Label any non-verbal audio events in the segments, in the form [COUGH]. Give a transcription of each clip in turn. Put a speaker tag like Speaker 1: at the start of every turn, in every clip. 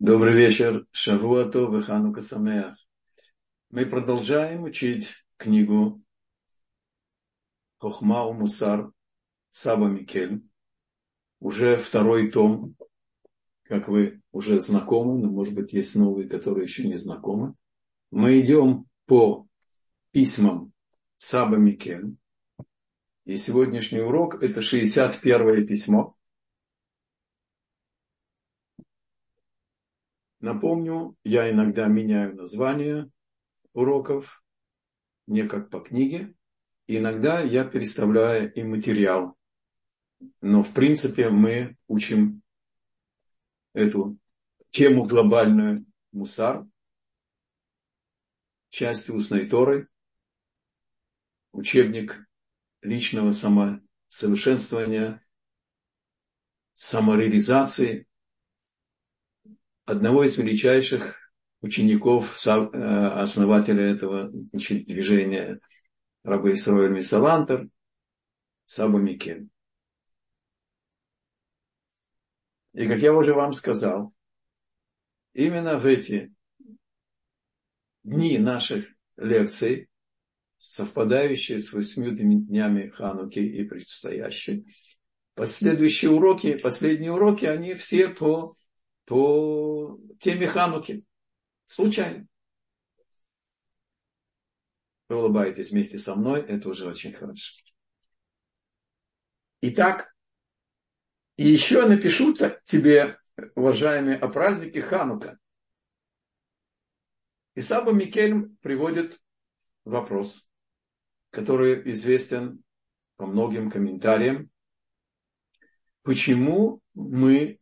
Speaker 1: Добрый вечер, Шавуато Веханука Самеах. Мы продолжаем учить книгу Хохма Мусар Саба Микель. Уже второй том, как вы уже знакомы, но может быть есть новые, которые еще не знакомы. Мы идем по письмам Саба Микель. И сегодняшний урок это 61 письмо. Напомню, я иногда меняю название уроков, не как по книге. И иногда я переставляю и материал. Но в принципе мы учим эту тему глобальную мусар, часть устной Торы, учебник личного самосовершенствования, самореализации, одного из величайших учеников, э, основателя этого движения Раба Исраиль Мисалантер, Саба Микен. И как я уже вам сказал, именно в эти дни наших лекций, совпадающие с восьмью днями Хануки и предстоящие, последующие уроки, последние уроки, они все по по теме Хануки. Случайно. Вы улыбаетесь вместе со мной, это уже очень хорошо. Итак, и еще напишу тебе, уважаемые, о празднике Ханука. И Саба Микель приводит вопрос, который известен по многим комментариям. Почему мы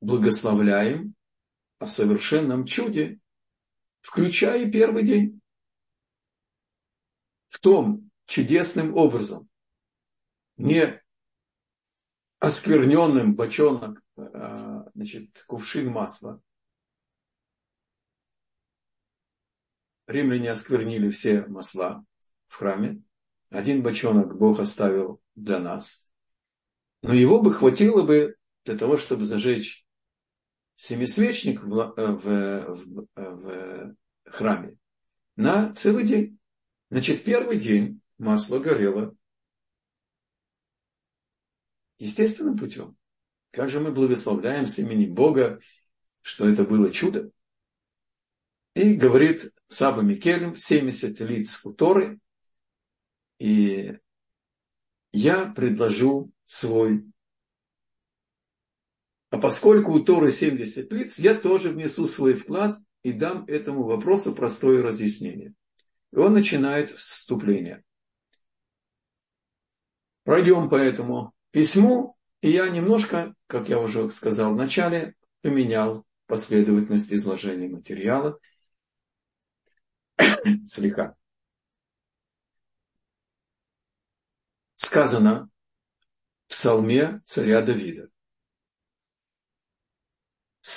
Speaker 1: благословляем о совершенном чуде, включая первый день. В том чудесным образом, не оскверненным бочонок, а, значит, кувшин масла. Римляне осквернили все масла в храме. Один бочонок Бог оставил для нас. Но его бы хватило бы для того, чтобы зажечь семисвечник в, э, в, в, в храме на целый день. Значит, первый день масло горело естественным путем. Как же мы благословляем с имени Бога, что это было чудо. И говорит Саба Микелем, 70 лиц у Торы, и я предложу свой а поскольку у Торы 70 лиц, я тоже внесу свой вклад и дам этому вопросу простое разъяснение. И он начинает вступление. Пройдем по этому письму, и я немножко, как я уже сказал в начале, поменял последовательность изложения материала. [COUGHS] Слегка. Сказано в псалме царя Давида.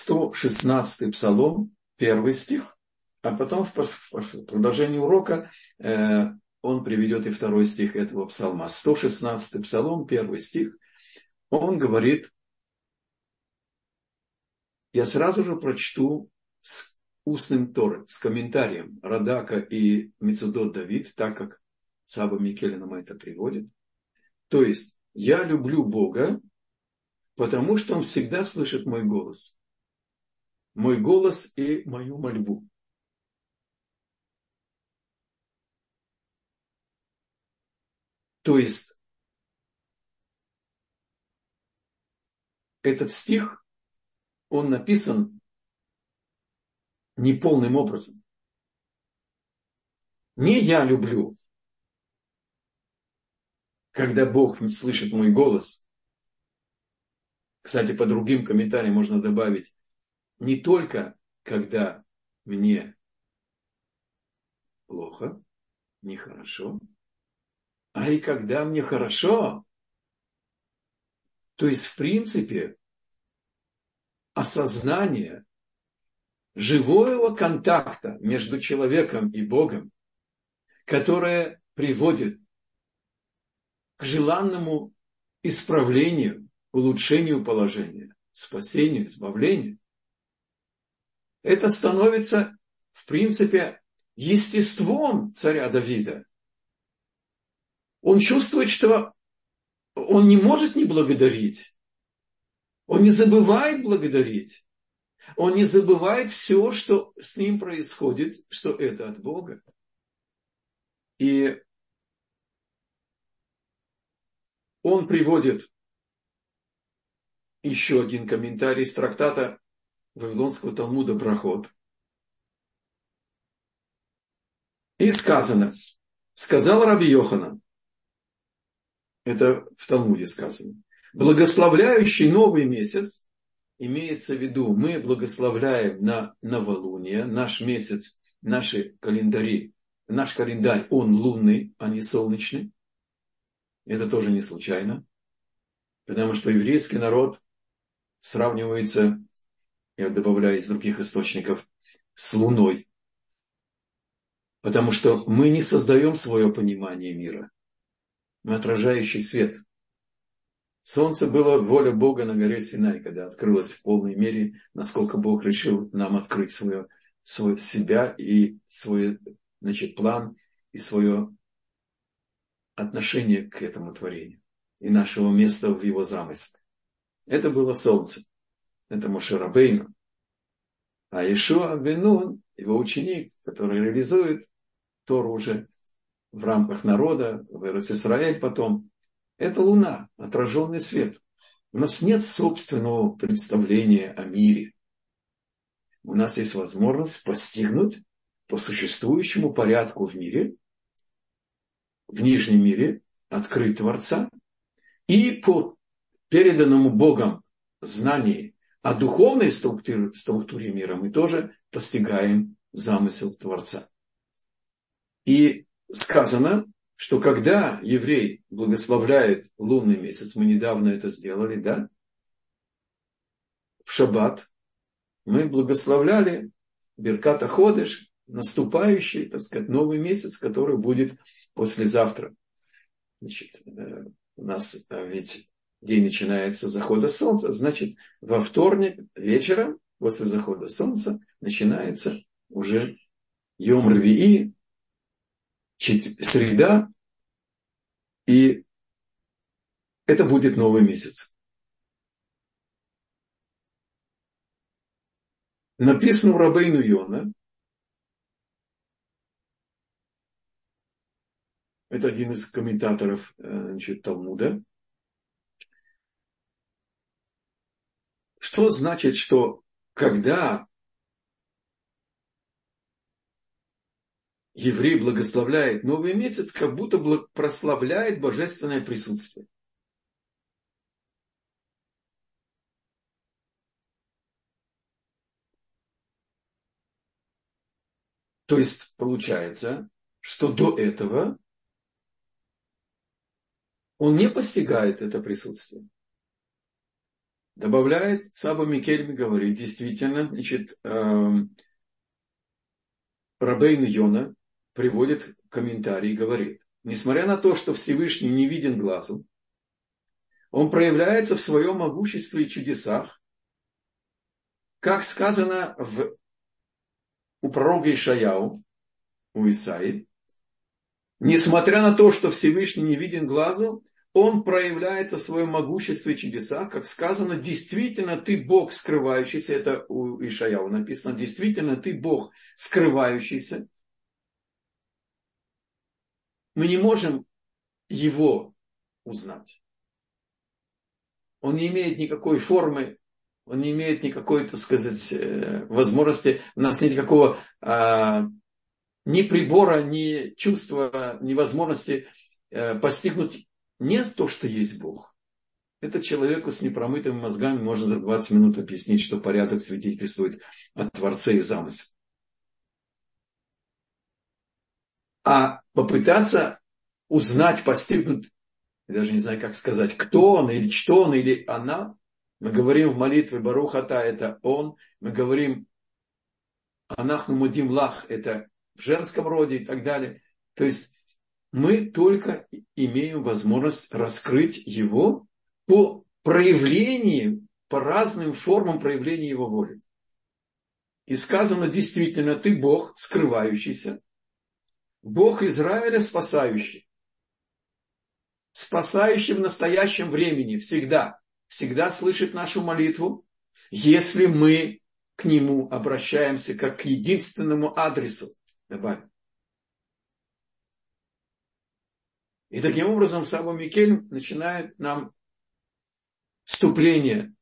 Speaker 1: 116 псалом, первый стих, а потом в продолжении урока э, он приведет и второй стих этого псалма. 116 псалом, первый стих, он говорит, я сразу же прочту с устным Торы, с комментарием Радака и Мецедот Давид, так как Саба Микеле нам это приводит. То есть, я люблю Бога, потому что Он всегда слышит мой голос мой голос и мою мольбу. То есть этот стих, он написан неполным образом. Не я люблю, когда Бог слышит мой голос. Кстати, по другим комментариям можно добавить, не только когда мне плохо, нехорошо, а и когда мне хорошо. То есть, в принципе, осознание живого контакта между человеком и Богом, которое приводит к желанному исправлению, улучшению положения, спасению, избавлению, это становится, в принципе, естеством царя Давида. Он чувствует, что он не может не благодарить. Он не забывает благодарить. Он не забывает все, что с ним происходит, что это от Бога. И он приводит еще один комментарий из трактата Вавилонского Талмуда Брахот. И сказано, сказал Раби Йоханан, это в Талмуде сказано, благословляющий новый месяц, имеется в виду, мы благословляем на новолуние, наш месяц, наши календари, наш календарь, он лунный, а не солнечный. Это тоже не случайно, потому что еврейский народ сравнивается, я добавляю из других источников, с Луной. Потому что мы не создаем свое понимание мира. Мы отражающий свет. Солнце было воля Бога на горе Синай, когда открылось в полной мере, насколько Бог решил нам открыть свое, свое себя и свой значит, план и свое отношение к этому творению и нашего места в его замысле. Это было солнце. Это Мошерабейну. А Ишуа Бенун, его ученик, который реализует Тору уже в рамках народа, в Израиль потом, это луна, отраженный свет. У нас нет собственного представления о мире. У нас есть возможность постигнуть по существующему порядку в мире, в нижнем мире, открыть Творца, и по переданному Богом знании о духовной структуре, структуре мира мы тоже постигаем замысел Творца. И сказано, что когда еврей благословляет лунный месяц, мы недавно это сделали, да, в шаббат, мы благословляли Берката Ходыш, наступающий, так сказать, новый месяц, который будет послезавтра. Значит, э, у нас э, ведь день начинается с захода солнца, значит, во вторник вечером, после захода солнца, начинается уже Йом Рвии, среда, и это будет новый месяц. Написано у Рабейну Йона, это один из комментаторов э, значит, Талмуда, что значит, что когда еврей благословляет новый месяц, как будто прославляет божественное присутствие. То есть получается, что до этого он не постигает это присутствие. Добавляет Саба Микельми говорит, действительно, значит, э, Рабейн Йона приводит комментарий и говорит, несмотря на то, что Всевышний не виден глазом, он проявляется в своем могуществе и чудесах, как сказано в, у пророка Ишаяу, у Исаи, несмотря на то, что Всевышний не виден глазом, он проявляется в своем могуществе и чудесах, как сказано, действительно ты Бог скрывающийся, это у Ишаяу написано, действительно ты Бог скрывающийся, мы не можем его узнать. Он не имеет никакой формы, он не имеет никакой, так сказать, э, возможности, у нас нет никакого а, ни прибора, ни чувства, ни возможности а, постигнуть не то, что есть Бог. Это человеку с непромытыми мозгами можно за 20 минут объяснить, что порядок свидетельствует о Творце и замысле. а попытаться узнать, постигнуть, я даже не знаю, как сказать, кто он или что он или она. Мы говорим в молитве Барухата, это он. Мы говорим Анахну Мудим Лах, это в женском роде и так далее. То есть мы только имеем возможность раскрыть его по проявлению, по разным формам проявления его воли. И сказано действительно, ты Бог, скрывающийся, Бог Израиля спасающий. Спасающий в настоящем времени всегда. Всегда слышит нашу молитву, если мы к Нему обращаемся как к единственному адресу. Добавим. И таким образом Саба Микель начинает нам вступление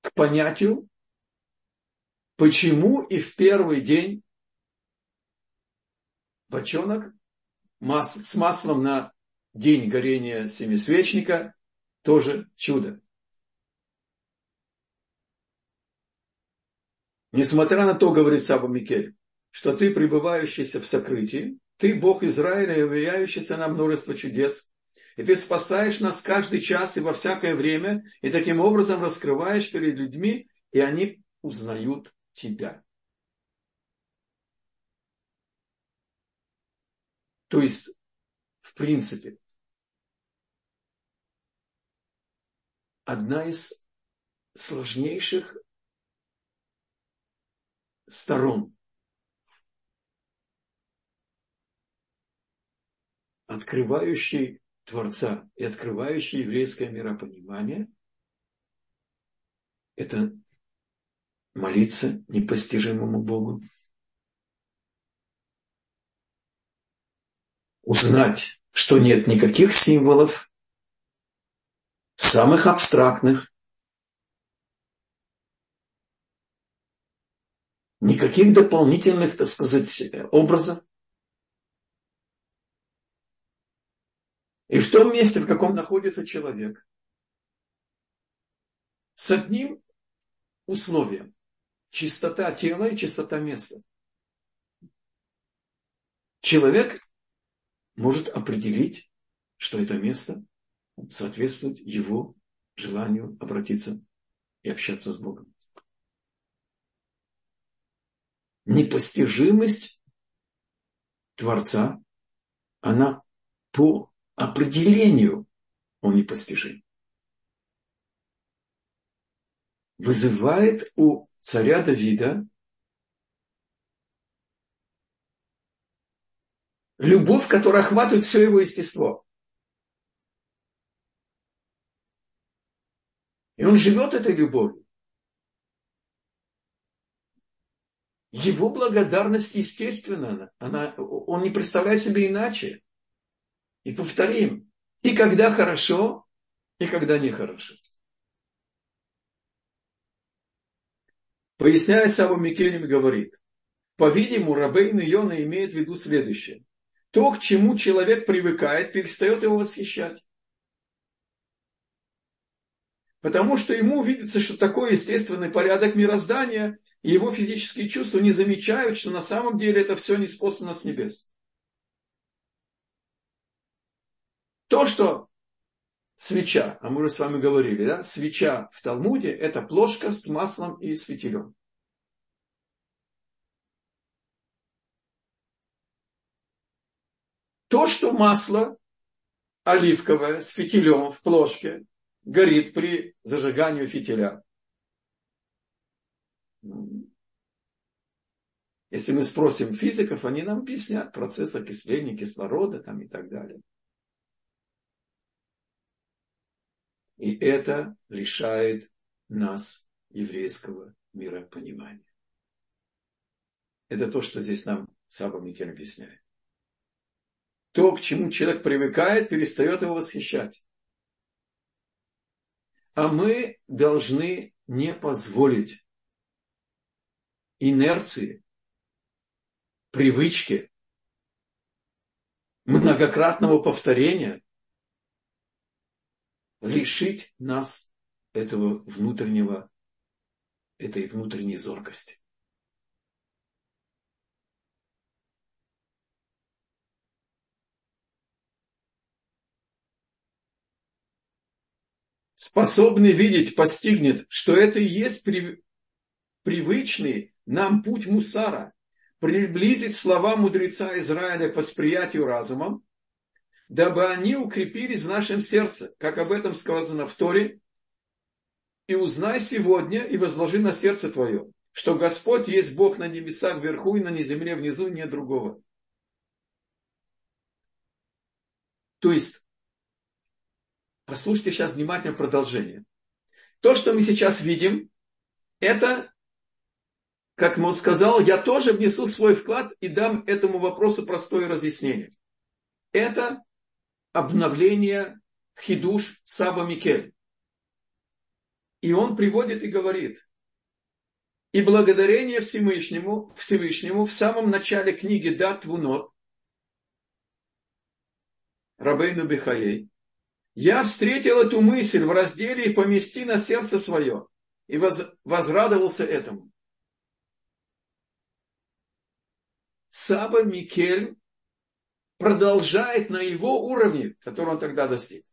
Speaker 1: к понятию, почему и в первый день бочонок с маслом на день горения семисвечника тоже чудо. Несмотря на то, говорит Саба Микель, что ты пребывающийся в сокрытии, ты Бог Израиля, являющийся на множество чудес. И ты спасаешь нас каждый час и во всякое время, и таким образом раскрываешь перед людьми, и они узнают тебя. То есть, в принципе, одна из сложнейших сторон открывающий Творца и открывающий еврейское миропонимание, это молиться непостижимому Богу, узнать, что нет никаких символов, самых абстрактных, никаких дополнительных, так сказать, образов, И в том месте, в каком находится человек, с одним условием. Чистота тела и чистота места. Человек может определить, что это место соответствует его желанию обратиться и общаться с Богом. Непостижимость Творца, она по определению он непостижим. Вызывает у царя Давида любовь, которая охватывает все его естество. И он живет этой любовью. Его благодарность естественна. Она, он не представляет себе иначе. И повторим, и когда хорошо, и когда нехорошо. Поясняет Саву Микелем говорит, по-видимому, Рабейн Йона имеет в виду следующее. То, к чему человек привыкает, перестает его восхищать. Потому что ему видится, что такой естественный порядок мироздания, и его физические чувства не замечают, что на самом деле это все не способно с небес. То, что свеча, а мы уже с вами говорили, да, свеча в Талмуде – это плошка с маслом и с фитилем. То, что масло оливковое с фитилем в плошке горит при зажигании фитиля. Если мы спросим физиков, они нам объяснят процесс окисления кислорода там и так далее. И это лишает нас еврейского миропонимания. Это то, что здесь нам Саба Микель объясняет. То, к чему человек привыкает, перестает его восхищать. А мы должны не позволить инерции, привычке, многократного повторения лишить нас этого внутреннего, этой внутренней зоркости. Способный видеть постигнет, что это и есть при, привычный нам путь мусара, приблизить слова мудреца Израиля к восприятию разумом, дабы они укрепились в нашем сердце, как об этом сказано в Торе, и узнай сегодня и возложи на сердце твое, что Господь есть Бог на небесах вверху и на земле внизу, нет другого. То есть, послушайте сейчас внимательно продолжение. То, что мы сейчас видим, это, как он сказал, я тоже внесу свой вклад и дам этому вопросу простое разъяснение. Это обновление Хидуш Саба Микель. И он приводит и говорит, и благодарение Всевышнему, Всевышнему в самом начале книги Дат Вунот, Рабейну Бехаей, я встретил эту мысль в разделе и помести на сердце свое, и воз, возрадовался этому. Саба Микель продолжает на его уровне, который он тогда достиг,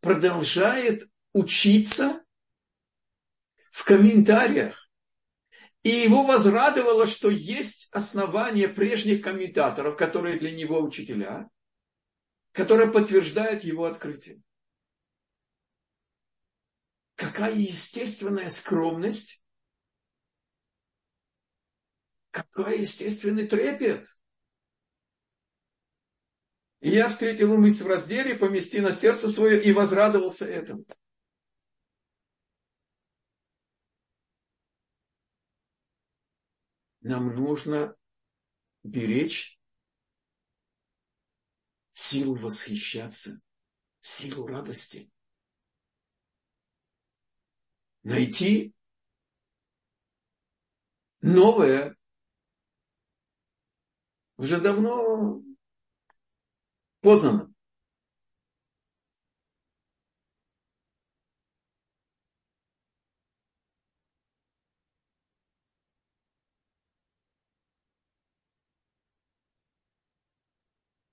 Speaker 1: продолжает учиться в комментариях и его возрадовало, что есть основания прежних комментаторов, которые для него учителя, которые подтверждают его открытие. Какая естественная скромность, какой естественный трепет. И я встретил мысль в разделе, помести на сердце свое и возрадовался этому. нам нужно беречь силу восхищаться, силу радости. Найти новое уже давно познано.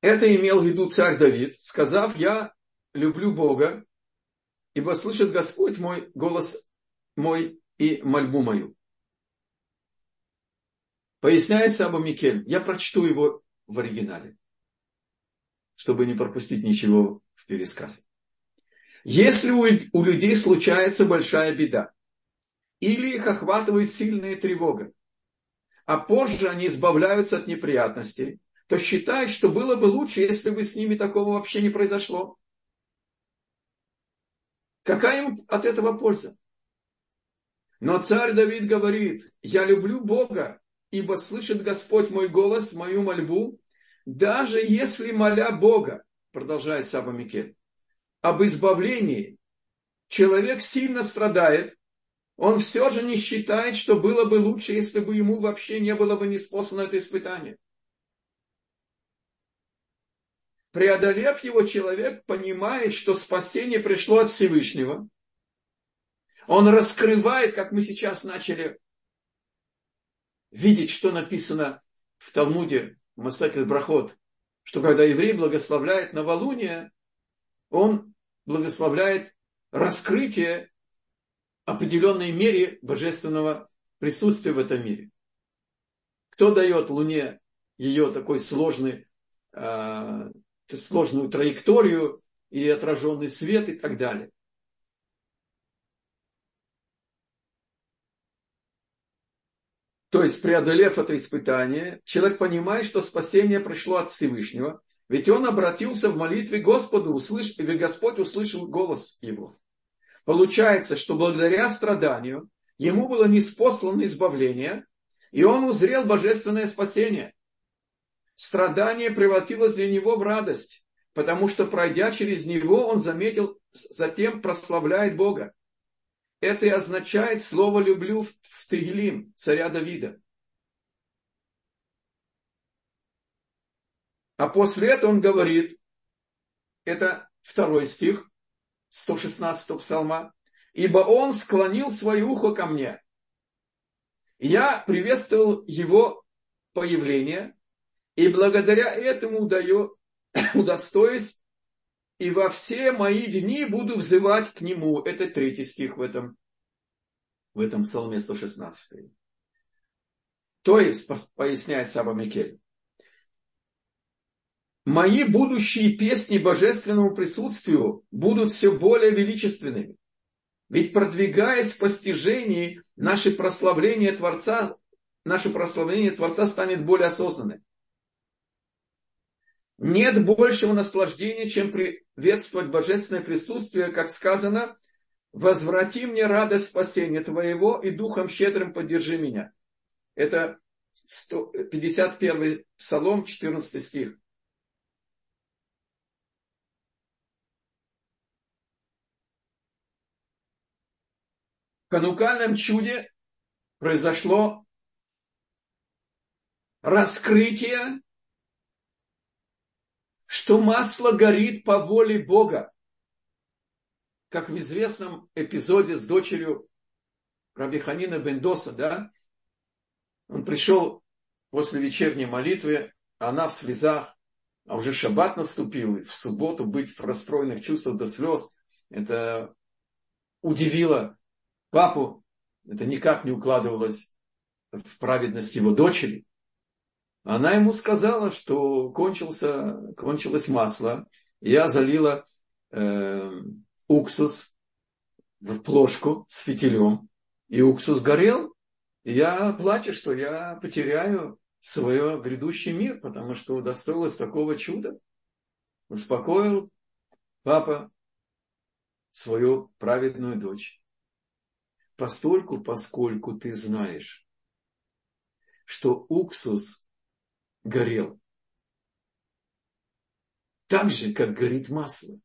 Speaker 1: Это имел в виду царь Давид, сказав, я люблю Бога, ибо слышит Господь мой голос мой и мольбу мою. Поясняет Саба Микель. Я прочту его в оригинале, чтобы не пропустить ничего в пересказе. Если у людей случается большая беда, или их охватывает сильная тревога, а позже они избавляются от неприятностей, то считай, что было бы лучше, если бы с ними такого вообще не произошло. Какая им от этого польза? Но царь Давид говорит, я люблю Бога, ибо слышит Господь мой голос, мою мольбу, даже если моля Бога, продолжает Саба Микель, об избавлении, человек сильно страдает, он все же не считает, что было бы лучше, если бы ему вообще не было бы неспослано это испытание. преодолев его, человек понимает, что спасение пришло от Всевышнего. Он раскрывает, как мы сейчас начали видеть, что написано в Талмуде Масакель Брахот, что когда еврей благословляет новолуние, он благословляет раскрытие определенной мере божественного присутствия в этом мире. Кто дает Луне ее такой сложный а, сложную траекторию и отраженный свет и так далее. То есть, преодолев это испытание, человек понимает, что спасение пришло от Всевышнего, ведь он обратился в молитве Господу, услыш... и Господь услышал голос его. Получается, что благодаря страданию ему было неспослано избавление, и он узрел божественное спасение страдание превратилось для него в радость, потому что, пройдя через него, он заметил, затем прославляет Бога. Это и означает слово «люблю» в Тегелим, царя Давида. А после этого он говорит, это второй стих 116 псалма, «Ибо он склонил свое ухо ко мне». Я приветствовал его появление, и благодаря этому удаю, [COUGHS] удостоюсь, и во все мои дни буду взывать к нему. Это третий стих в этом, в этом псалме 116. То есть, поясняет Саба Микель, мои будущие песни божественному присутствию будут все более величественными. Ведь продвигаясь в постижении, наше прославление Творца, наше прославление Творца станет более осознанным. Нет большего наслаждения, чем приветствовать божественное присутствие, как сказано, «Возврати мне радость спасения Твоего и Духом щедрым поддержи меня». Это 51 Псалом, 14 стих. В канукальном чуде произошло раскрытие что масло горит по воле Бога. Как в известном эпизоде с дочерью Рабиханина Бендоса, да? Он пришел после вечерней молитвы, она в слезах, а уже шаббат наступил, и в субботу быть в расстроенных чувствах до слез, это удивило папу, это никак не укладывалось в праведность его дочери. Она ему сказала, что кончился, кончилось масло. Я залила э, уксус в плошку с фитилем. И уксус горел. И я плачу, что я потеряю свой грядущий мир, потому что удостоилась такого чуда. Успокоил папа свою праведную дочь. Постольку, поскольку ты знаешь, что уксус горел. Так же, как горит масло.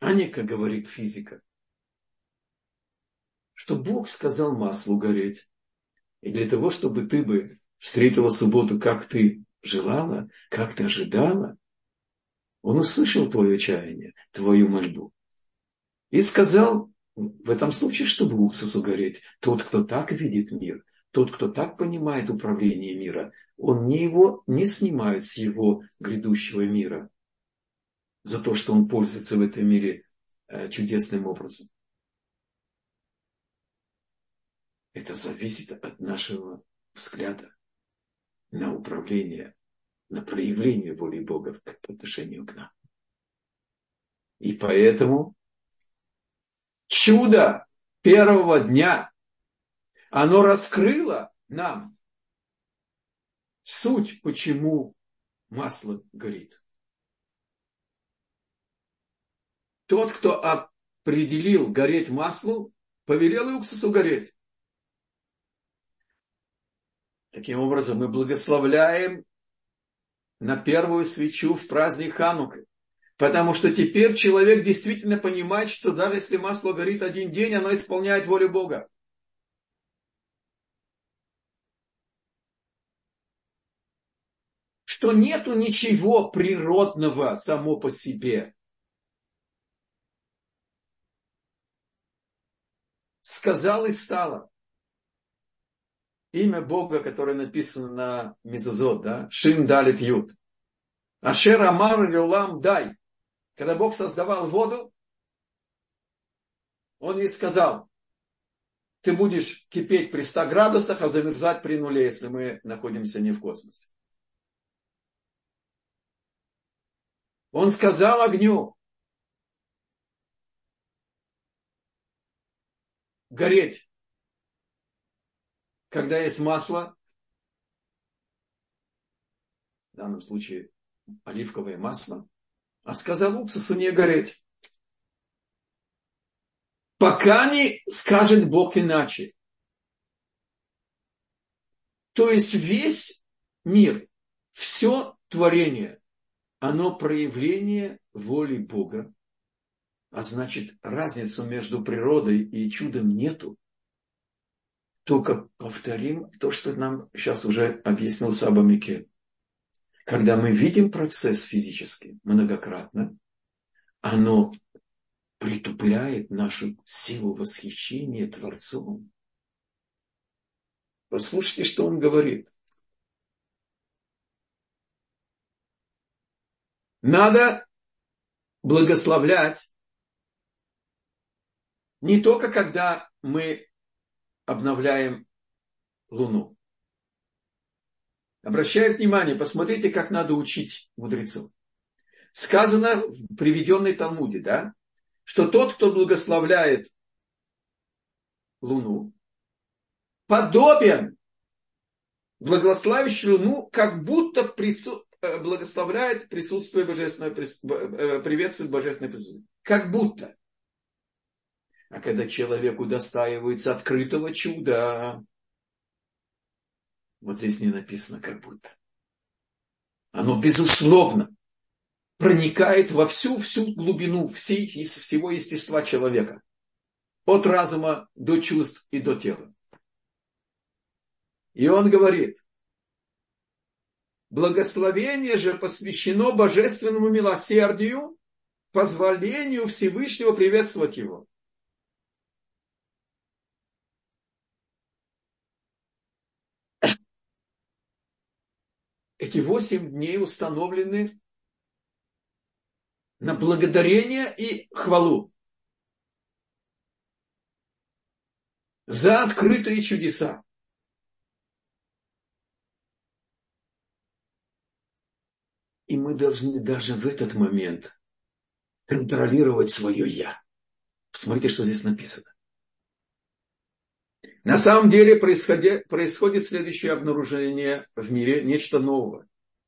Speaker 1: А не, как говорит физика. Что Бог сказал маслу гореть. И для того, чтобы ты бы встретила субботу, как ты желала, как ты ожидала, Он услышал твое чаяние, твою мольбу. И сказал, в этом случае, чтобы уксусу гореть, тот, кто так видит мир, тот, кто так понимает управление мира, он не его не снимает с его грядущего мира за то, что он пользуется в этом мире э, чудесным образом. Это зависит от нашего взгляда на управление, на проявление воли Бога по отношению к нам. И поэтому чудо первого дня, оно раскрыло нам суть, почему масло горит. Тот, кто определил гореть маслу, повелел и уксусу гореть. Таким образом, мы благословляем на первую свечу в праздник Ханука. Потому что теперь человек действительно понимает, что даже если масло горит один день, оно исполняет волю Бога. Что нету ничего природного само по себе. Сказал и стало. Имя Бога, которое написано на Мезозот, да? Шин далит ют. Ашер амар леулам дай. Когда Бог создавал воду, Он ей сказал, ты будешь кипеть при 100 градусах, а замерзать при нуле, если мы находимся не в космосе. Он сказал огню, гореть, когда есть масло, в данном случае оливковое масло, а сказал уксусу не гореть. Пока не скажет Бог иначе. То есть весь мир, все творение оно проявление воли Бога, а значит разницу между природой и чудом нету. Только повторим то, что нам сейчас уже объяснил Саба Мике. Когда мы видим процесс физический многократно, оно притупляет нашу силу восхищения Творцом. Послушайте, что он говорит. Надо благословлять не только когда мы обновляем Луну. Обращаю внимание, посмотрите, как надо учить мудрецов. Сказано в приведенной Талмуде, да, что тот, кто благословляет Луну, подобен благословящий Луну, как будто прису... Э, благословляет присутствие божественного, э, приветствует божественное присутствие. Как будто. А когда человеку достаивается открытого чуда, вот здесь не написано как будто. Оно безусловно проникает во всю, всю глубину всей, всего естества человека. От разума до чувств и до тела. И он говорит, благословение же посвящено божественному милосердию, позволению Всевышнего приветствовать его. Эти восемь дней установлены на благодарение и хвалу. За открытые чудеса. И мы должны даже в этот момент контролировать свое «я». Посмотрите, что здесь написано. На самом деле происходит, следующее обнаружение в мире, нечто новое.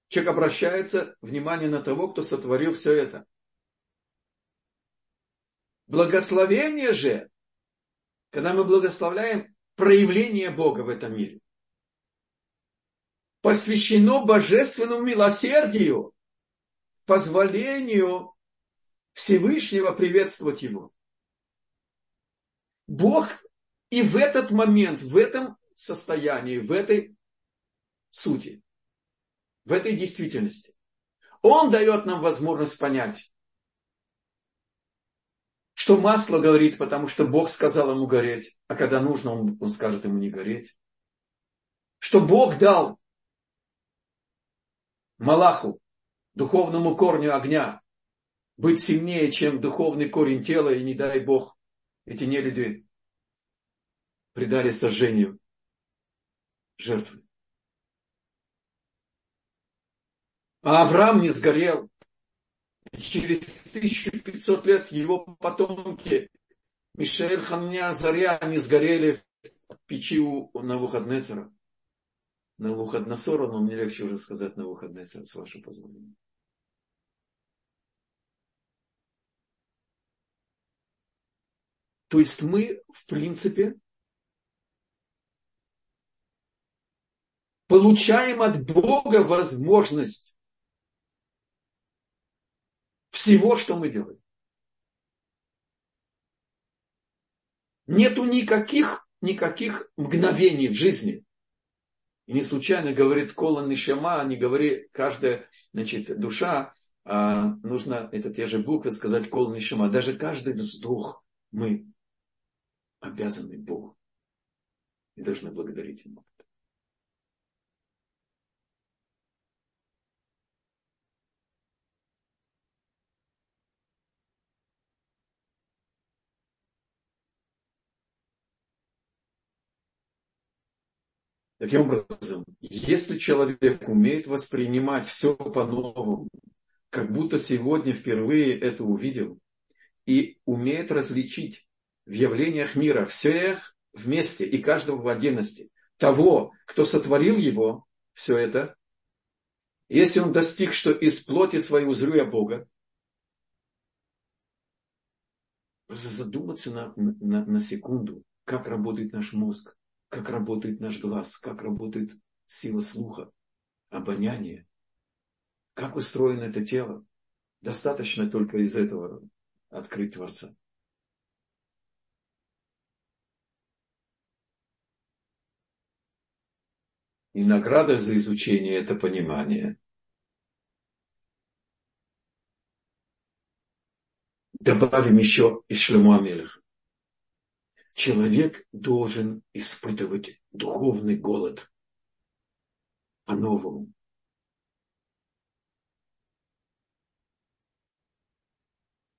Speaker 1: Человек обращается внимание на того, кто сотворил все это. Благословение же, когда мы благословляем проявление Бога в этом мире, посвящено божественному милосердию, позволению Всевышнего приветствовать Его. Бог и в этот момент, в этом состоянии, в этой сути, в этой действительности, Он дает нам возможность понять, что масло горит, потому что Бог сказал ему гореть, а когда нужно, он, он скажет ему не гореть. Что Бог дал Малаху, духовному корню огня, быть сильнее, чем духовный корень тела, и не дай Бог, эти нелюди предали сожжению жертвы. А Авраам не сгорел. Через 1500 лет его потомки Мишель Ханя Заря не сгорели в печи у Навуходнецера. Навуходносора, но мне легче уже сказать Навуходнецера, с вашего позволения. То есть мы, в принципе, получаем от Бога возможность всего, что мы делаем. Нету никаких, никаких мгновений в жизни. И не случайно говорит Кола Нишама, не говори каждая значит, душа, а нужно, это те же буквы сказать Кола Нишама. Даже каждый вздох мы обязаны Богу и должны благодарить Ему. Таким образом, если человек умеет воспринимать все по-новому, как будто сегодня впервые это увидел, и умеет различить в явлениях мира всех вместе и каждого в отдельности, того, кто сотворил его, все это, если он достиг, что из плоти своей узрю я Бога, просто задуматься на, на, на секунду, как работает наш мозг, как работает наш глаз, как работает сила слуха, обоняние, как устроено это тело. Достаточно только из этого открыть Творца. И награда за изучение – это понимание. Добавим еще из Шлему Амелеха человек должен испытывать духовный голод по-новому.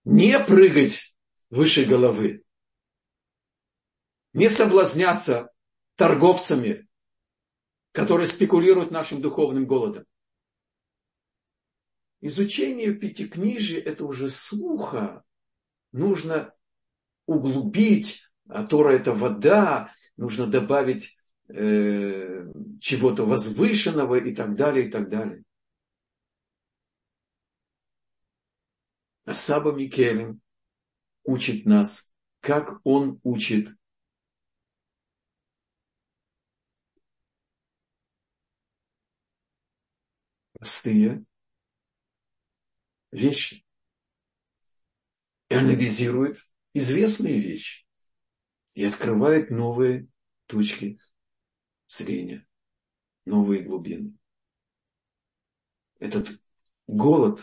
Speaker 1: Не прыгать выше головы, не соблазняться торговцами, которые спекулируют нашим духовным голодом. Изучение пятикнижия – это уже слуха. Нужно углубить а Тора это вода, нужно добавить э, чего-то возвышенного и так далее, и так далее. А Саба Микелем учит нас, как он учит. Простые вещи. И анализирует известные вещи и открывает новые точки зрения, новые глубины. Этот голод,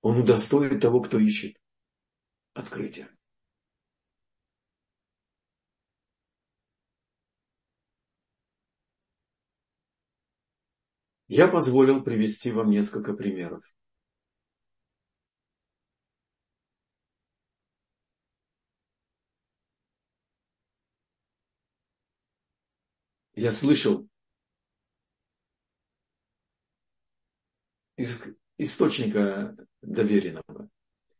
Speaker 1: он удостоит того, кто ищет открытия. Я позволил привести вам несколько примеров. Я слышал из источника доверенного,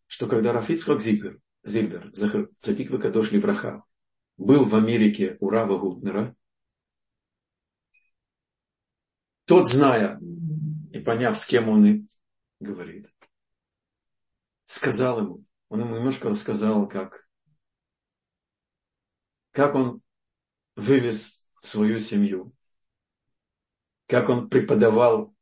Speaker 1: что когда Рафицхак Зильбер, Зильбер Цадик Вакадош Левраха, был в Америке у Рава Гутнера, тот, зная и поняв, с кем он и говорит, сказал ему, он ему немножко рассказал, как, как он вывез свою семью, как он преподавал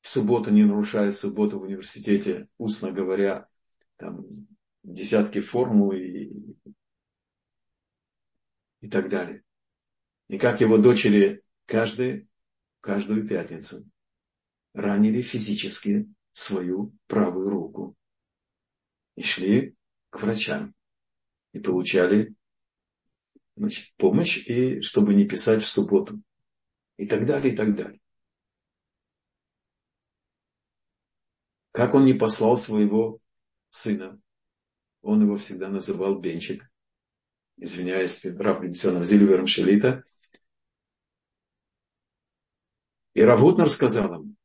Speaker 1: в субботу, не нарушая субботу в университете, устно говоря, там, десятки формул и, и так далее. И как его дочери каждый каждую пятницу ранили физически свою правую руку и шли к врачам и получали значит, помощь, и чтобы не писать в субботу. И так далее, и так далее. Как он не послал своего сына? Он его всегда называл Бенчик, извиняюсь перед Раф Зильвером Шелита – И Равутнер рассказал им.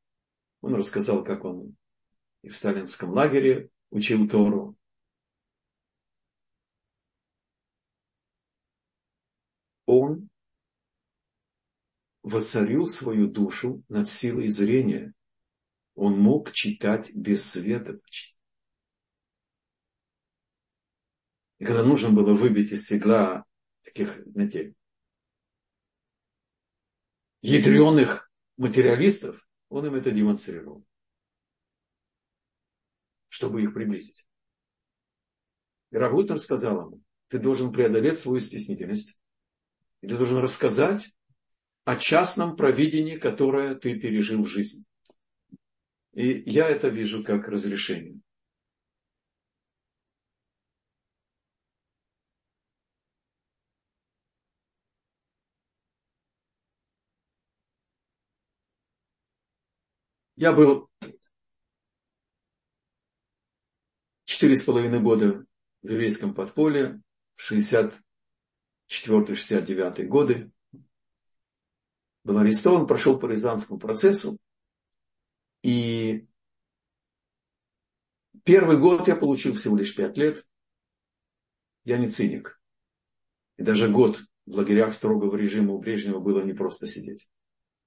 Speaker 1: Он рассказал, как он и в сталинском лагере учил Тору. Он воцарил свою душу над силой зрения. Он мог читать без света почти. И когда нужно было выбить из седла таких, знаете, ядреных материалистов, он им это демонстрировал, чтобы их приблизить. И Равутер сказал ему, ты должен преодолеть свою стеснительность, и ты должен рассказать о частном провидении, которое ты пережил в жизни. И я это вижу как разрешение. Я был четыре с половиной года в еврейском подполье, 64-69 годы. Был арестован, прошел по Рязанскому процессу. И первый год я получил всего лишь пять лет. Я не циник. И даже год в лагерях строгого режима у Брежнева было не просто сидеть.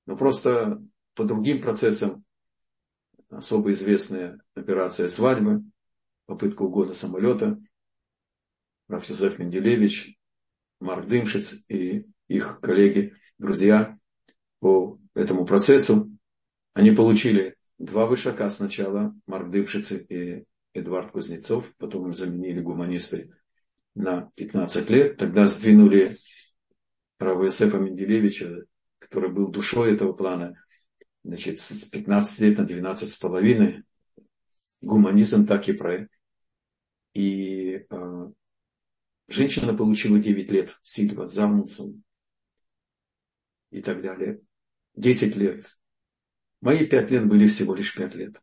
Speaker 1: Но просто по другим процессам особо известная операция «Свадьба», попытка угона самолета, Раф Менделевич, Марк Дымшиц и их коллеги, друзья по этому процессу. Они получили два вышака сначала, Марк Дымшиц и Эдуард Кузнецов, потом им заменили гуманисты на 15 лет. Тогда сдвинули Рава Юсефа Менделевича, который был душой этого плана, значит, с 15 лет на 12 с половиной, гуманизм так и проект. И э, женщина получила 9 лет, Сильва Замунсом и так далее. 10 лет. Мои 5 лет были всего лишь 5 лет.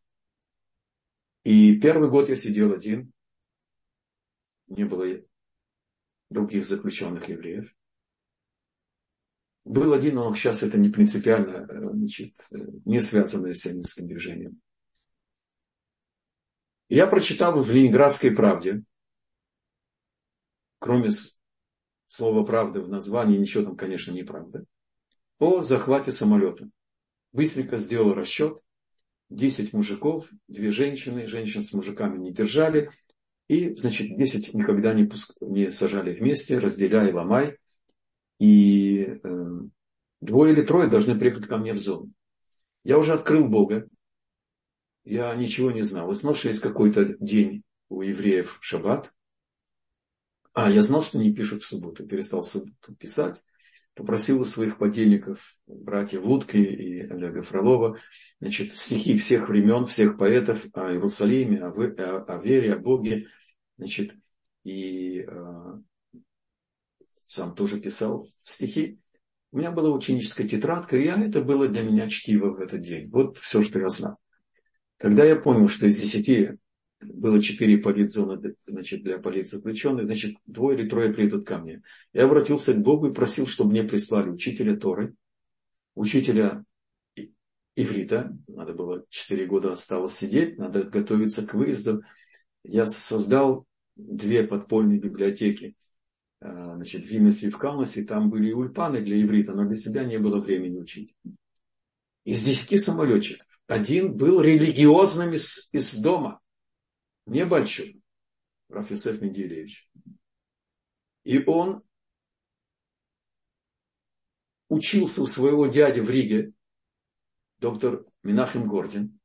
Speaker 1: И первый год я сидел один. Не было других заключенных евреев. Был один, но сейчас это не принципиально, э, значит, э, не связанное с сионистским движением. Я прочитал в Ленинградской правде, кроме слово «правда» в названии, ничего там, конечно, не правда, о захвате самолета. Быстренько сделал расчет. 10 мужиков, две женщины, женщин с мужиками не держали. И, значит, 10 никогда не, пуск... не сажали вместе, разделяй, ломай. И э, двое или трое должны приехать ко мне в зону. Я уже открыл Бога. Я ничего не знал. И знал, что есть какой-то день у евреев шаббат. А, я знал, что не пишут в субботу. Перестал в субботу писать. Попросил у своих подельников, братьев Лутки и Олега Фролова, значит, стихи всех времен, всех поэтов о Иерусалиме, о, о, о вере, о Боге. Значит, и э, сам тоже писал стихи. У меня была ученическая тетрадка, и это было для меня чтиво в этот день. Вот все, что я знал. Когда я понял, что из десяти было четыре политзоны значит, для политзаключенных, значит, двое или трое придут ко мне. Я обратился к Богу и просил, чтобы мне прислали учителя Торы, учителя иврита, надо было четыре года осталось сидеть, надо готовиться к выезду. Я создал две подпольные библиотеки а, значит, в Вильнюсе и в Калмасе, там были ульпаны для иврита, но для себя не было времени учить. Из десяти самолетчиков один был религиозным из, из дома, небольшим, Рафисеф Менделеевич. И он учился у своего дяди в Риге, доктор Минахим Гордин.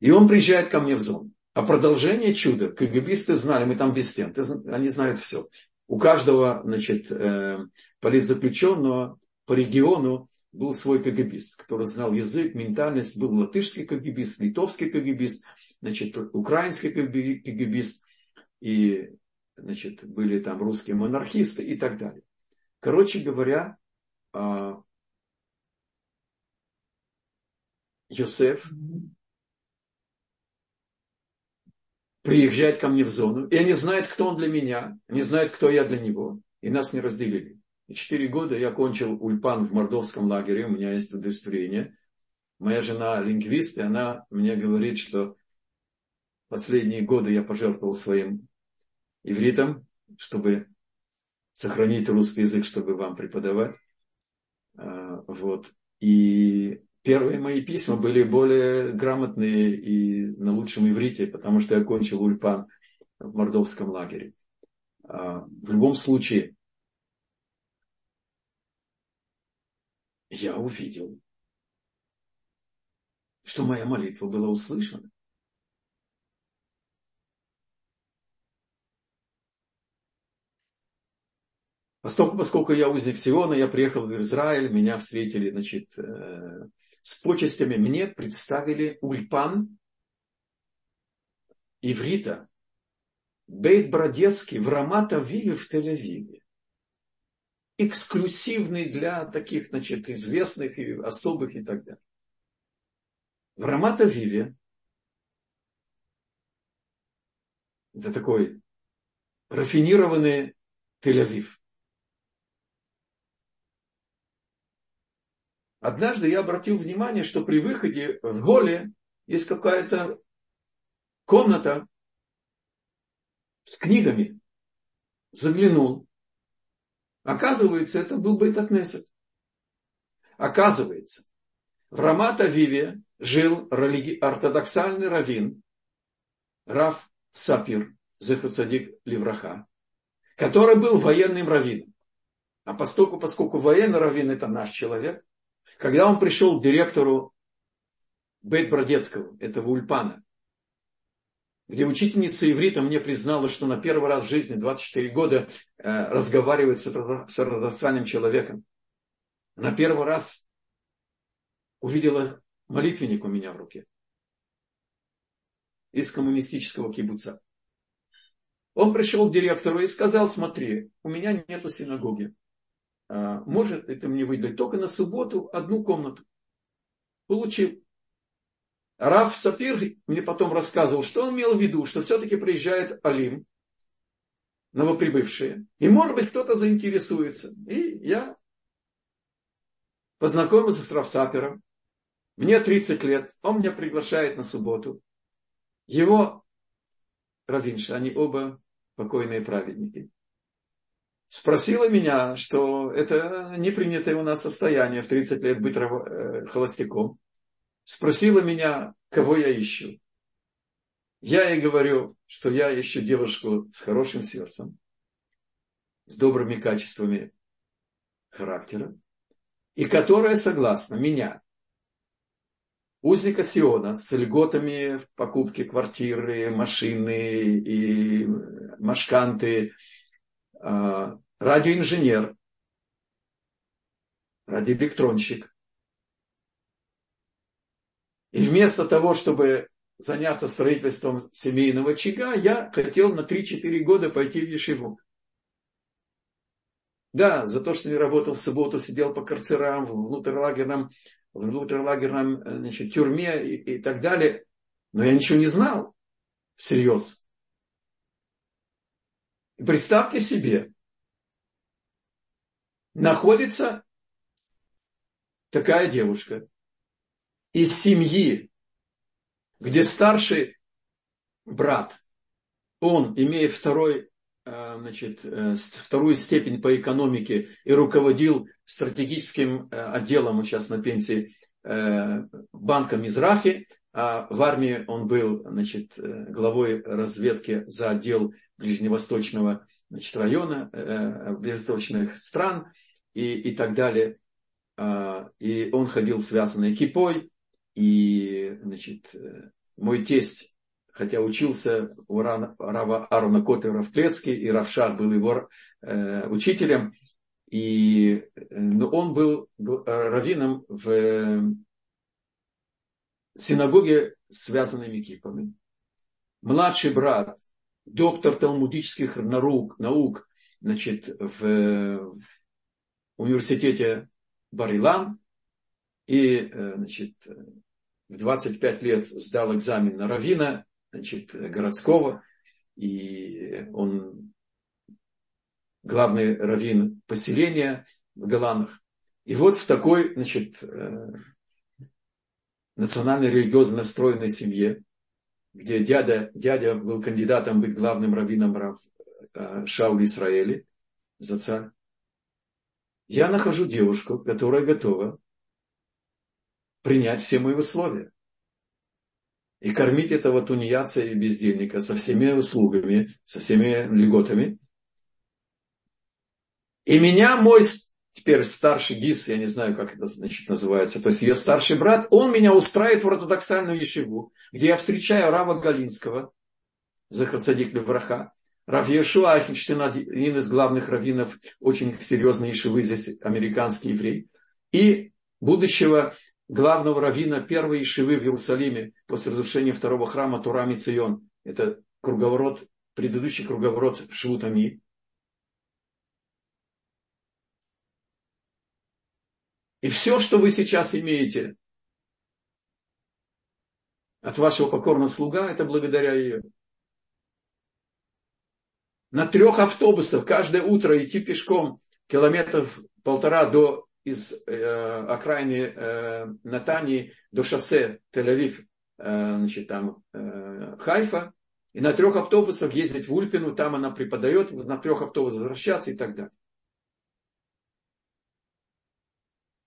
Speaker 1: И он приезжает ко мне в зону. А продолжение чуда, КГБисты знали, мы там без стен, они знают все. У каждого, значит, э, политзаключенного по региону был свой КГБист, который знал язык, ментальность, был латышский КГБист, литовский КГБист, значит, украинский КГБист, и, значит, были там русские монархисты и так далее. Короче говоря, а, Йосеф приезжает ко мне в зону, и они знают, кто он для меня, они знают, кто я для него, и нас не разделили. И четыре года я кончил ульпан в мордовском лагере, у меня есть удостоверение. Моя жена лингвист, и она мне говорит, что последние годы я пожертвовал своим ивритом, чтобы сохранить русский язык, чтобы вам преподавать. А, вот. И первые мои письма были более грамотные и на лучшем иврите, потому что я окончил ульпан в мордовском лагере. А, в любом случае, я увидел, что моя молитва была услышана. Поскольку, поскольку я узник Сиона, я приехал в Израиль, меня встретили значит, э, с почестями мне представили ульпан иврита Бейт Бродецкий в Рамат-Авиве в Тель-Авиве. Эксклюзивный для таких, значит, известных и особых и так далее. В Рамат-Авиве это такой рафинированный Тель-Авив. Однажды я обратил внимание, что при выходе в голе есть какая-то комната с книгами. Заглянул. Оказывается, это был Бейтакнесет. Оказывается, в Рамат-Авиве жил ортодоксальный раввин Раф Сапир, Зехацадик Левраха, который был военным раввином. А поскольку, поскольку военный раввин это наш человек, когда он пришел к директору Бейт Бродецкого, этого Ульпана, где учительница иврита мне признала, что на первый раз в жизни, 24 года, э, разговаривает с ортодоксальным человеком. На первый раз увидела молитвенник у меня в руке из коммунистического кибуца. Он пришел к директору и сказал, смотри, у меня нету синагоги. А, может это мне выделить только на субботу одну комнату. Получил. Раф Сапир мне потом рассказывал, что он имел в виду, что все-таки приезжает Алим, новоприбывшие, и может быть кто-то заинтересуется. И я познакомился с Раф Сапером. Мне 30 лет, он меня приглашает на субботу. Его Равинша, они оба покойные праведники спросила меня, что это не принятое у нас состояние в 30 лет быть э, холостяком. Спросила меня, кого я ищу. Я ей говорю, что я ищу девушку с хорошим сердцем, с добрыми качествами характера, и которая согласна меня, узника Сиона, с льготами в покупке квартиры, машины и машканты, а, радиоинженер, радиоэлектронщик. И вместо того, чтобы заняться строительством семейного очага, я хотел на 3-4 года пойти в Ешиву. Да, за то, что не работал в субботу, сидел по карцерам, в внутрлагерном, в внутрлагерном значит, тюрьме и, и так далее. Но я ничего не знал всерьез. И представьте себе, находится такая девушка из семьи, где старший брат, он, имея второй Э, значит, э, вторую степень по экономике и руководил стратегическим э, отделом, он сейчас на пенсии, банка Мизрахи, а в армии он был значит, главой разведки за отдел ближневосточного значит, района, ближневосточных стран и, и так далее. А, и он ходил связанный кипой, и значит, мой тесть хотя учился у Рава Аруна Котера в Клецке, и Равшах был его э, учителем, и но он был раввином в синагоге связанными кипами. Младший брат, доктор талмудических наук, наук значит, в университете Барилан, и значит, в 25 лет сдал экзамен на равина значит, городского, и он главный раввин поселения в Голанах. И вот в такой, значит, э, национально-религиозно настроенной семье, где дядя, дядя был кандидатом быть главным раввином Рав э, Шаули Израиля, за царь, я нахожу девушку, которая готова принять все мои условия и кормить этого тунеядца и бездельника со всеми услугами, со всеми льготами. И меня мой теперь старший гис, я не знаю, как это значит, называется, то есть ее старший брат, он меня устраивает в ортодоксальную ешиву, где я встречаю Рава Галинского, Захарцадик Левраха, Рав Ешуа Айхенштейн, один из главных раввинов, очень серьезный ешивы, здесь американский еврей, и будущего главного равина первой Ишивы в Иерусалиме после разрушения второго храма Турами Цион. Это круговорот, предыдущий круговорот Швутами. И все, что вы сейчас имеете от вашего покорного слуга, это благодаря ее. На трех автобусах каждое утро идти пешком километров полтора до из э, окраины э, Натании до шоссе Тель-Авив, э, значит, там э, Хайфа, и на трех автобусах ездить в Ульпину, там она преподает, на трех автобусах возвращаться и так далее.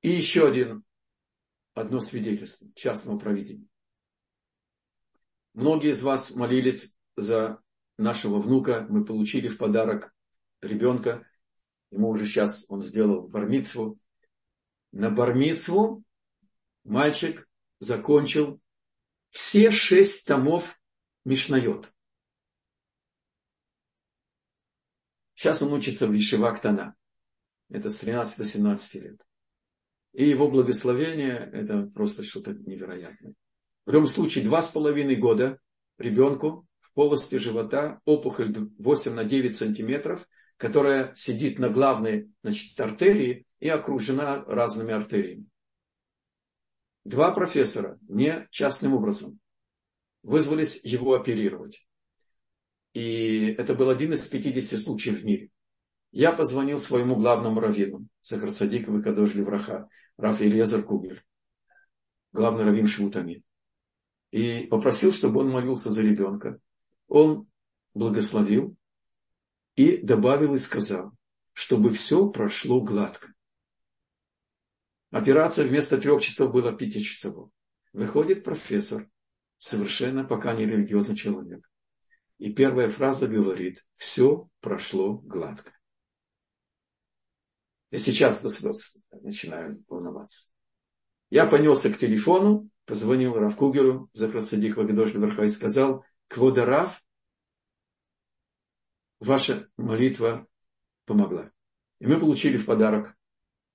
Speaker 1: И еще один, одно свидетельство частного проведения. Многие из вас молились за нашего внука. Мы получили в подарок ребенка. Ему уже сейчас он сделал бармицву на Бармицву мальчик закончил все шесть томов Мишнайот. Сейчас он учится в Ешивактана. Это с 13 до 17 лет. И его благословение – это просто что-то невероятное. В любом случае, два с половиной года ребенку в полости живота опухоль 8 на 9 сантиметров, которая сидит на главной значит, артерии и окружена разными артериями. Два профессора, не частным образом, вызвались его оперировать. И это был один из 50 случаев в мире. Я позвонил своему главному раввину, Сахарсадик Выкадош Левраха, Раф Ильезер Кугель, главный раввин Шмутами, и попросил, чтобы он молился за ребенка. Он благословил и добавил и сказал, чтобы все прошло гладко. Операция вместо трех часов была пятичасовой. Выходит профессор, совершенно пока не религиозный человек. И первая фраза говорит, все прошло гладко. Я сейчас до слез начинаю волноваться. Я понесся к телефону, позвонил Равкугеру, Захрасадик Вагадош Верха и сказал, Квода ваша молитва помогла. И мы получили в подарок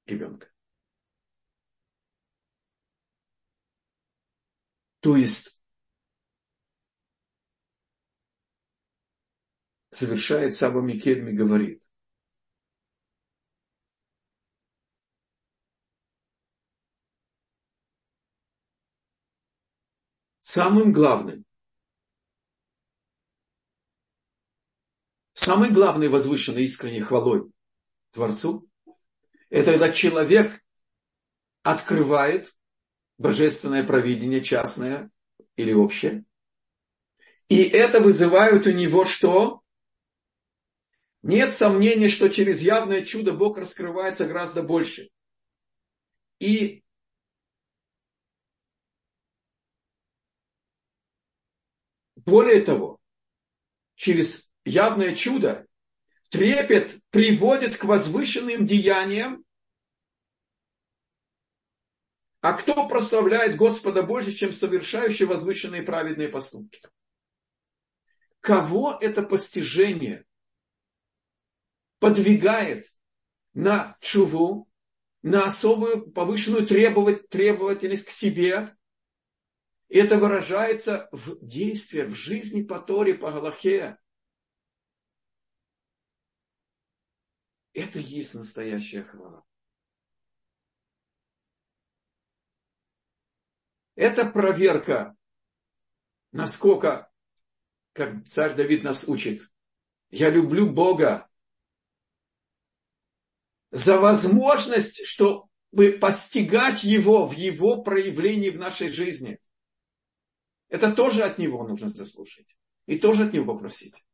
Speaker 1: ребенка. То есть совершает Саба Микельми, говорит, самым главным, самой главной возвышенной искренней хвалой Творцу, это когда человек открывает божественное провидение частное или общее, и это вызывает у него что? Нет сомнения, что через явное чудо Бог раскрывается гораздо больше. И более того, через явное чудо трепет приводит к возвышенным деяниям. А кто прославляет Господа больше, чем совершающий возвышенные праведные поступки? Кого это постижение подвигает на чуву, на особую повышенную требовательность к себе, это выражается в действии, в жизни по Торе, по Галахе. Это и есть настоящая хвала. Это проверка, насколько, как царь Давид нас учит, я люблю Бога за возможность, чтобы постигать Его в Его проявлении в нашей жизни. Это тоже от Него нужно заслушать. И тоже от Него попросить.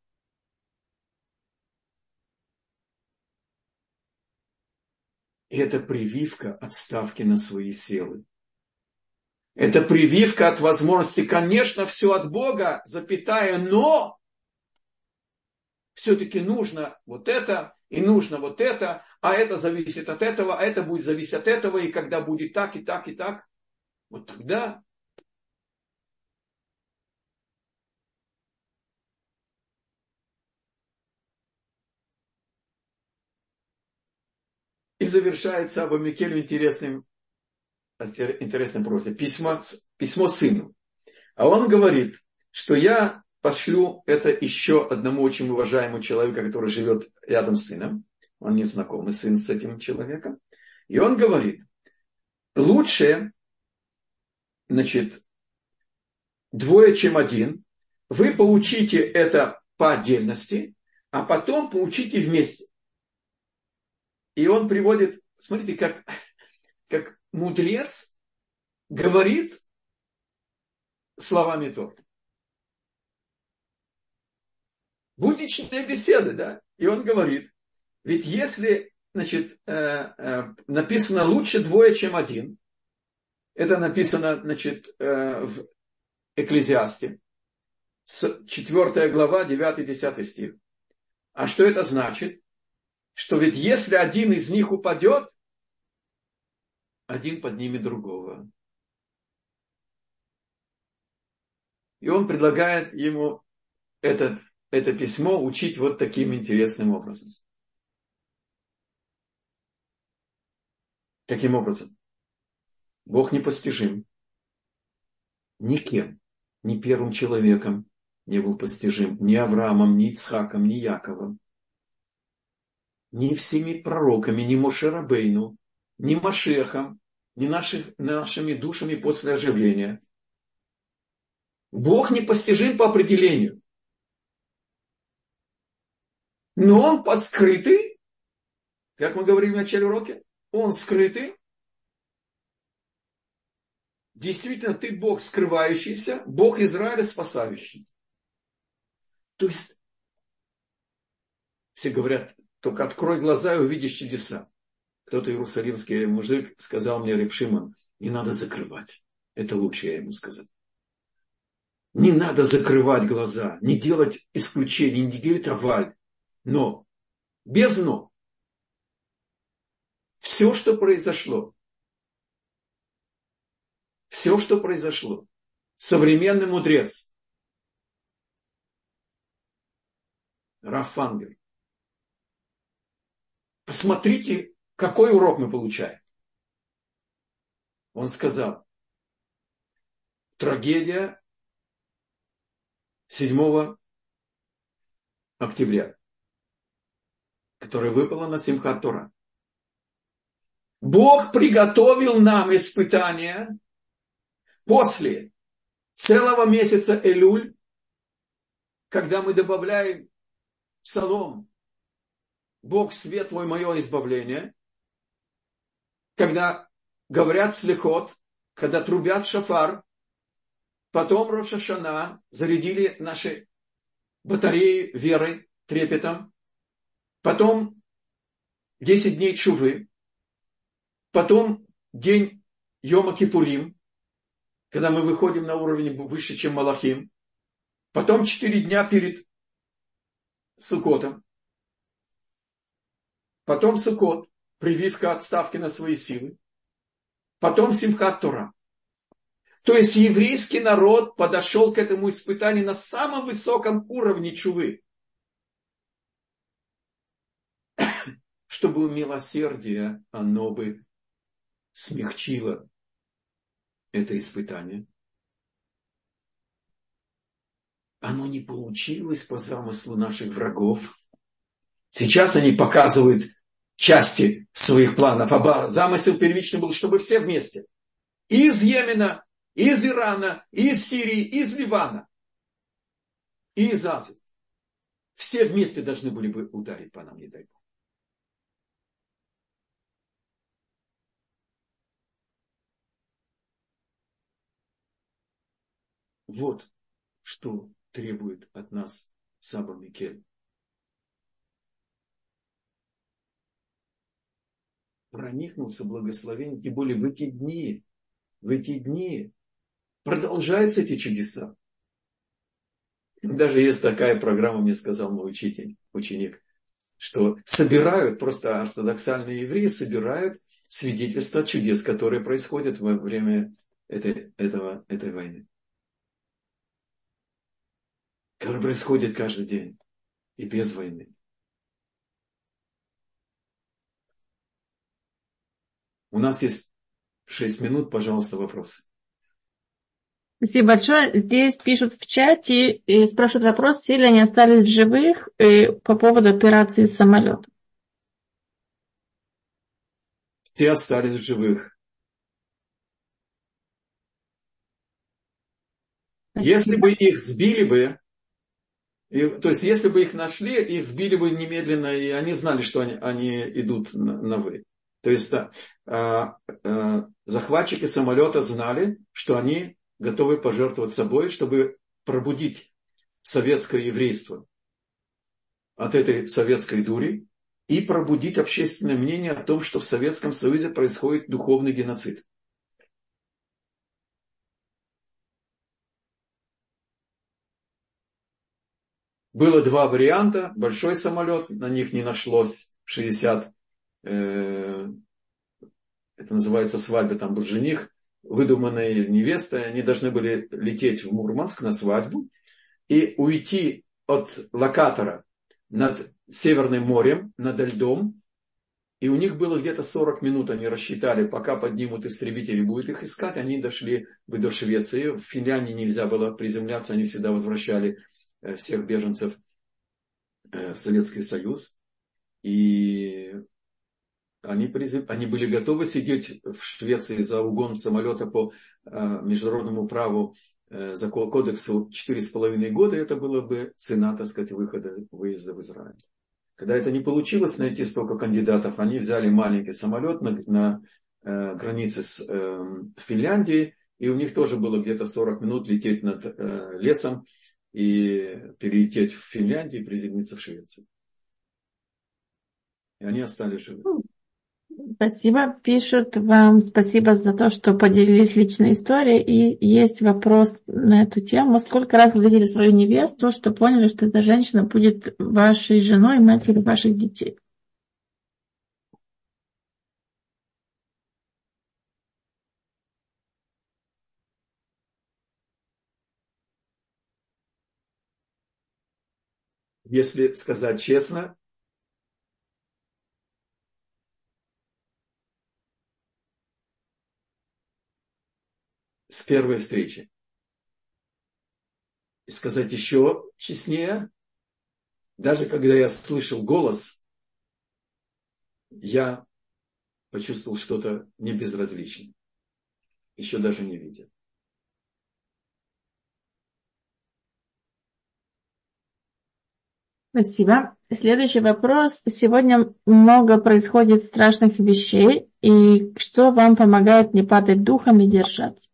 Speaker 1: И это прививка от ставки на свои силы. Это прививка от возможности, конечно, все от Бога, запятая, но все-таки нужно вот это, и нужно вот это, а это зависит от этого, а это будет зависеть от этого, и когда будет так, и так, и так, вот тогда И завершается Аба Микелю интересным, интересным просьбой. Письмо, письмо сыну. А он говорит, что я пошлю это еще одному очень уважаемому человеку, который живет рядом с сыном. Он не знакомый сын с этим человеком. И он говорит, лучше, значит, двое, чем один. Вы получите это по отдельности, а потом получите вместе. И он приводит, смотрите, как, как мудрец говорит словами Торы. Будничные беседы, да? И он говорит, ведь если, значит, э, э, написано лучше двое, чем один, это написано, значит, э, в Экклезиасте, 4 глава, 9-10 стих. А что это значит? Что ведь если один из них упадет, один поднимет другого. И он предлагает ему этот, это письмо учить вот таким интересным образом. Таким образом, Бог непостижим. Никем, ни первым человеком не был постижим, ни Авраамом, ни Ицхаком, ни Яковом ни всеми пророками, ни Мошерабейну, ни Машехом, ни наших, нашими душами после оживления. Бог непостижим по определению. Но он подскрытый, как мы говорили в начале урока, он скрытый. Действительно, ты Бог скрывающийся, Бог Израиля спасающий. То есть, все говорят, только открой глаза и увидишь чудеса. Кто-то иерусалимский мужик сказал мне, Репшиман, не надо закрывать. Это лучше, я ему сказал. Не надо закрывать глаза, не делать исключений, не делать оваль. Но, без но. Все, что произошло, все, что произошло, современный мудрец, Рафангер, посмотрите, какой урок мы получаем. Он сказал, трагедия 7 октября, которая выпала на Симхат Тора. Бог приготовил нам испытания после целого месяца Элюль, когда мы добавляем псалом «Бог свет твой, мое избавление», когда говорят слехот, когда трубят шафар, потом Рошашана зарядили наши батареи веры, трепетом, потом 10 дней чувы, потом день Йома Кипурим, когда мы выходим на уровень выше, чем Малахим, потом 4 дня перед Сукотом, потом Сукот, прививка отставки на свои силы, потом Симхат Тора. То есть еврейский народ подошел к этому испытанию на самом высоком уровне чувы. [COUGHS] Чтобы милосердие, оно бы смягчило это испытание. Оно не получилось по замыслу наших врагов. Сейчас они показывают части своих планов. А замысел первичный был, чтобы все вместе. из Йемена, из Ирана, из Сирии, из Ливана, и из Азии. Все вместе должны были бы ударить по нам, не дай Бог. Вот что требует от нас Саба Микель. Проникнулся благословением, тем более в эти дни, в эти дни продолжаются эти чудеса. Даже есть такая программа, мне сказал мой учитель, ученик, что собирают, просто ортодоксальные евреи собирают свидетельства чудес, которые происходят во время этой, этого, этой войны. Которые происходят каждый день и без войны. У нас есть шесть минут, пожалуйста, вопросы.
Speaker 2: Спасибо большое. Здесь пишут в чате и спрашивают вопрос, все ли они остались в живых э, по поводу операции самолета.
Speaker 1: Все остались в живых. Спасибо. Если бы их сбили бы, и, то есть если бы их нашли, их сбили бы немедленно, и они знали, что они, они идут на, на вы. То есть а, а, захватчики самолета знали, что они готовы пожертвовать собой, чтобы пробудить советское еврейство от этой советской дури и пробудить общественное мнение о том, что в Советском Союзе происходит духовный геноцид. Было два варианта. Большой самолет, на них не нашлось 60, э, это называется свадьба, там был жених, выдуманные невесты, они должны были лететь в Мурманск на свадьбу и уйти от локатора над Северным морем, над льдом. И у них было где-то 40 минут, они рассчитали, пока поднимут истребители, будут их искать. Они дошли бы до Швеции. В Финляндии нельзя было приземляться, они всегда возвращали э, всех беженцев э, в Советский Союз. И они, призыв, они были готовы сидеть в Швеции за угон самолета по э, международному праву э, за кодексу 4,5 года, это было бы цена, так сказать, выхода, выезда в Израиль. Когда это не получилось найти столько кандидатов, они взяли маленький самолет на, на э, границе с э, Финляндией, и у них тоже было где-то 40 минут лететь над э, лесом и перелететь в Финляндию и приземлиться в Швеции. И они остались живы.
Speaker 2: Спасибо. Пишут вам спасибо за то, что поделились личной историей. И есть вопрос на эту тему. Сколько раз вы видели свою невесту, что поняли, что эта женщина будет вашей женой, матерью ваших детей?
Speaker 1: Если сказать честно, первой встречи. И сказать еще честнее, даже когда я слышал голос, я почувствовал что-то небезразличное, еще даже не видя.
Speaker 2: Спасибо. Следующий вопрос. Сегодня много происходит страшных вещей, и что вам помогает не падать духом и держаться?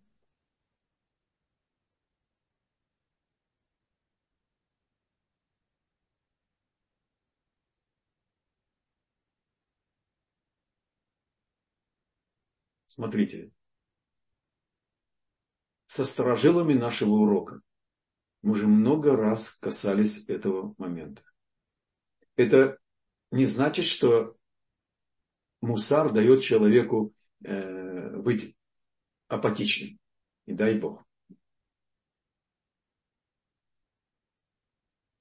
Speaker 1: Смотрите, со сторожилами нашего урока мы уже много раз касались этого момента это не значит, что мусар дает человеку э, быть апатичным. И дай Бог.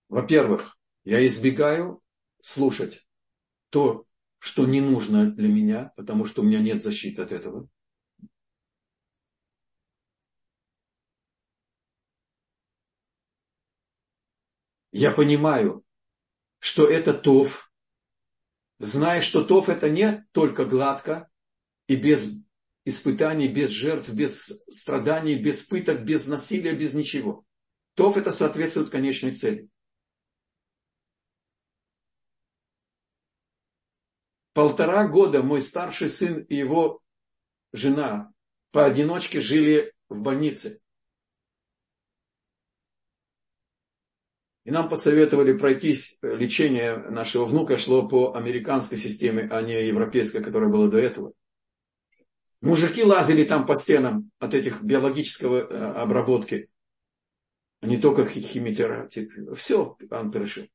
Speaker 1: Во-первых, я избегаю слушать то, что не нужно для меня, потому что у меня нет защиты от этого. Я понимаю, что это тов, зная, что тов это не только гладко и без испытаний, без жертв, без страданий, без пыток, без насилия, без ничего. Тов это соответствует конечной цели. Полтора года мой старший сын и его жена поодиночке жили в больнице. И нам посоветовали пройтись, э, лечение нашего внука шло по американской системе, а не европейской, которая была до этого. Мужики лазили там по стенам от этих биологического э, обработки, не только химиотерапии. Все он перешил.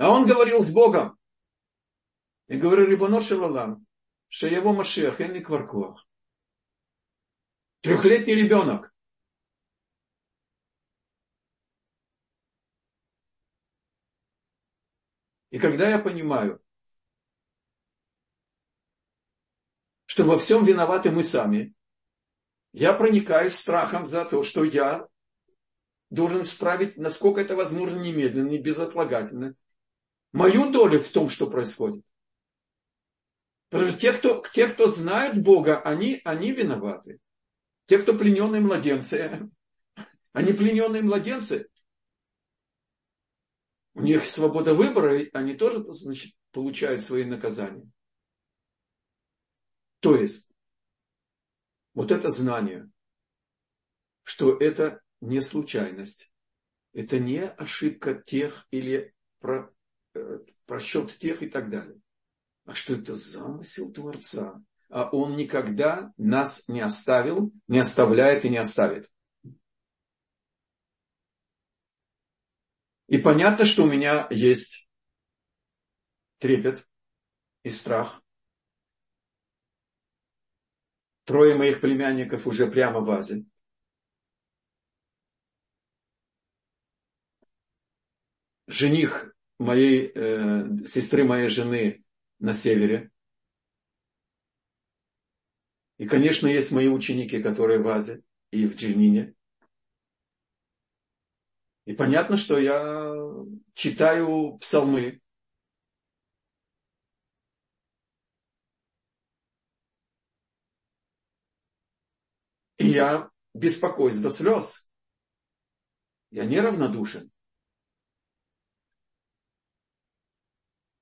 Speaker 1: А он говорил с Богом. И говорил, Рибонор Шалалам, что его Машех, не Кваркуах. Трехлетний ребенок. И когда я понимаю, что во всем виноваты мы сами, я проникаюсь страхом за то, что я должен исправить, насколько это возможно, немедленно и безотлагательно, мою долю в том, что происходит. Потому что те, кто, те, кто знают Бога, они, они виноваты. Те, кто плененные младенцы, [LAUGHS] они плененные младенцы, у них свобода выбора, и они тоже значит, получают свои наказания. То есть, вот это знание, что это не случайность, это не ошибка тех или про, просчет тех и так далее, а что это замысел Творца, а Он никогда нас не оставил, не оставляет и не оставит. И понятно, что у меня есть трепет и страх. Трое моих племянников уже прямо в Азии. Жених моей э, сестры моей жены на севере. И, конечно, есть мои ученики, которые в Азии и в Джинине. И понятно, что я читаю псалмы. И я беспокоюсь до слез. Я неравнодушен.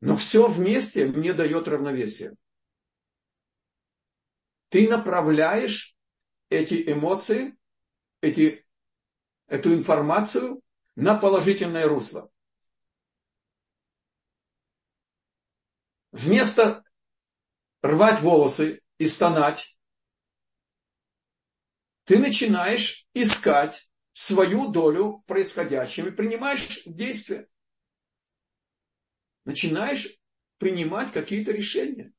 Speaker 1: Но все вместе мне дает равновесие. Ты направляешь эти эмоции, эти, эту информацию на положительное русло. вместо рвать волосы и стонать, ты начинаешь искать свою долю в происходящем и принимаешь действия. Начинаешь принимать какие-то решения.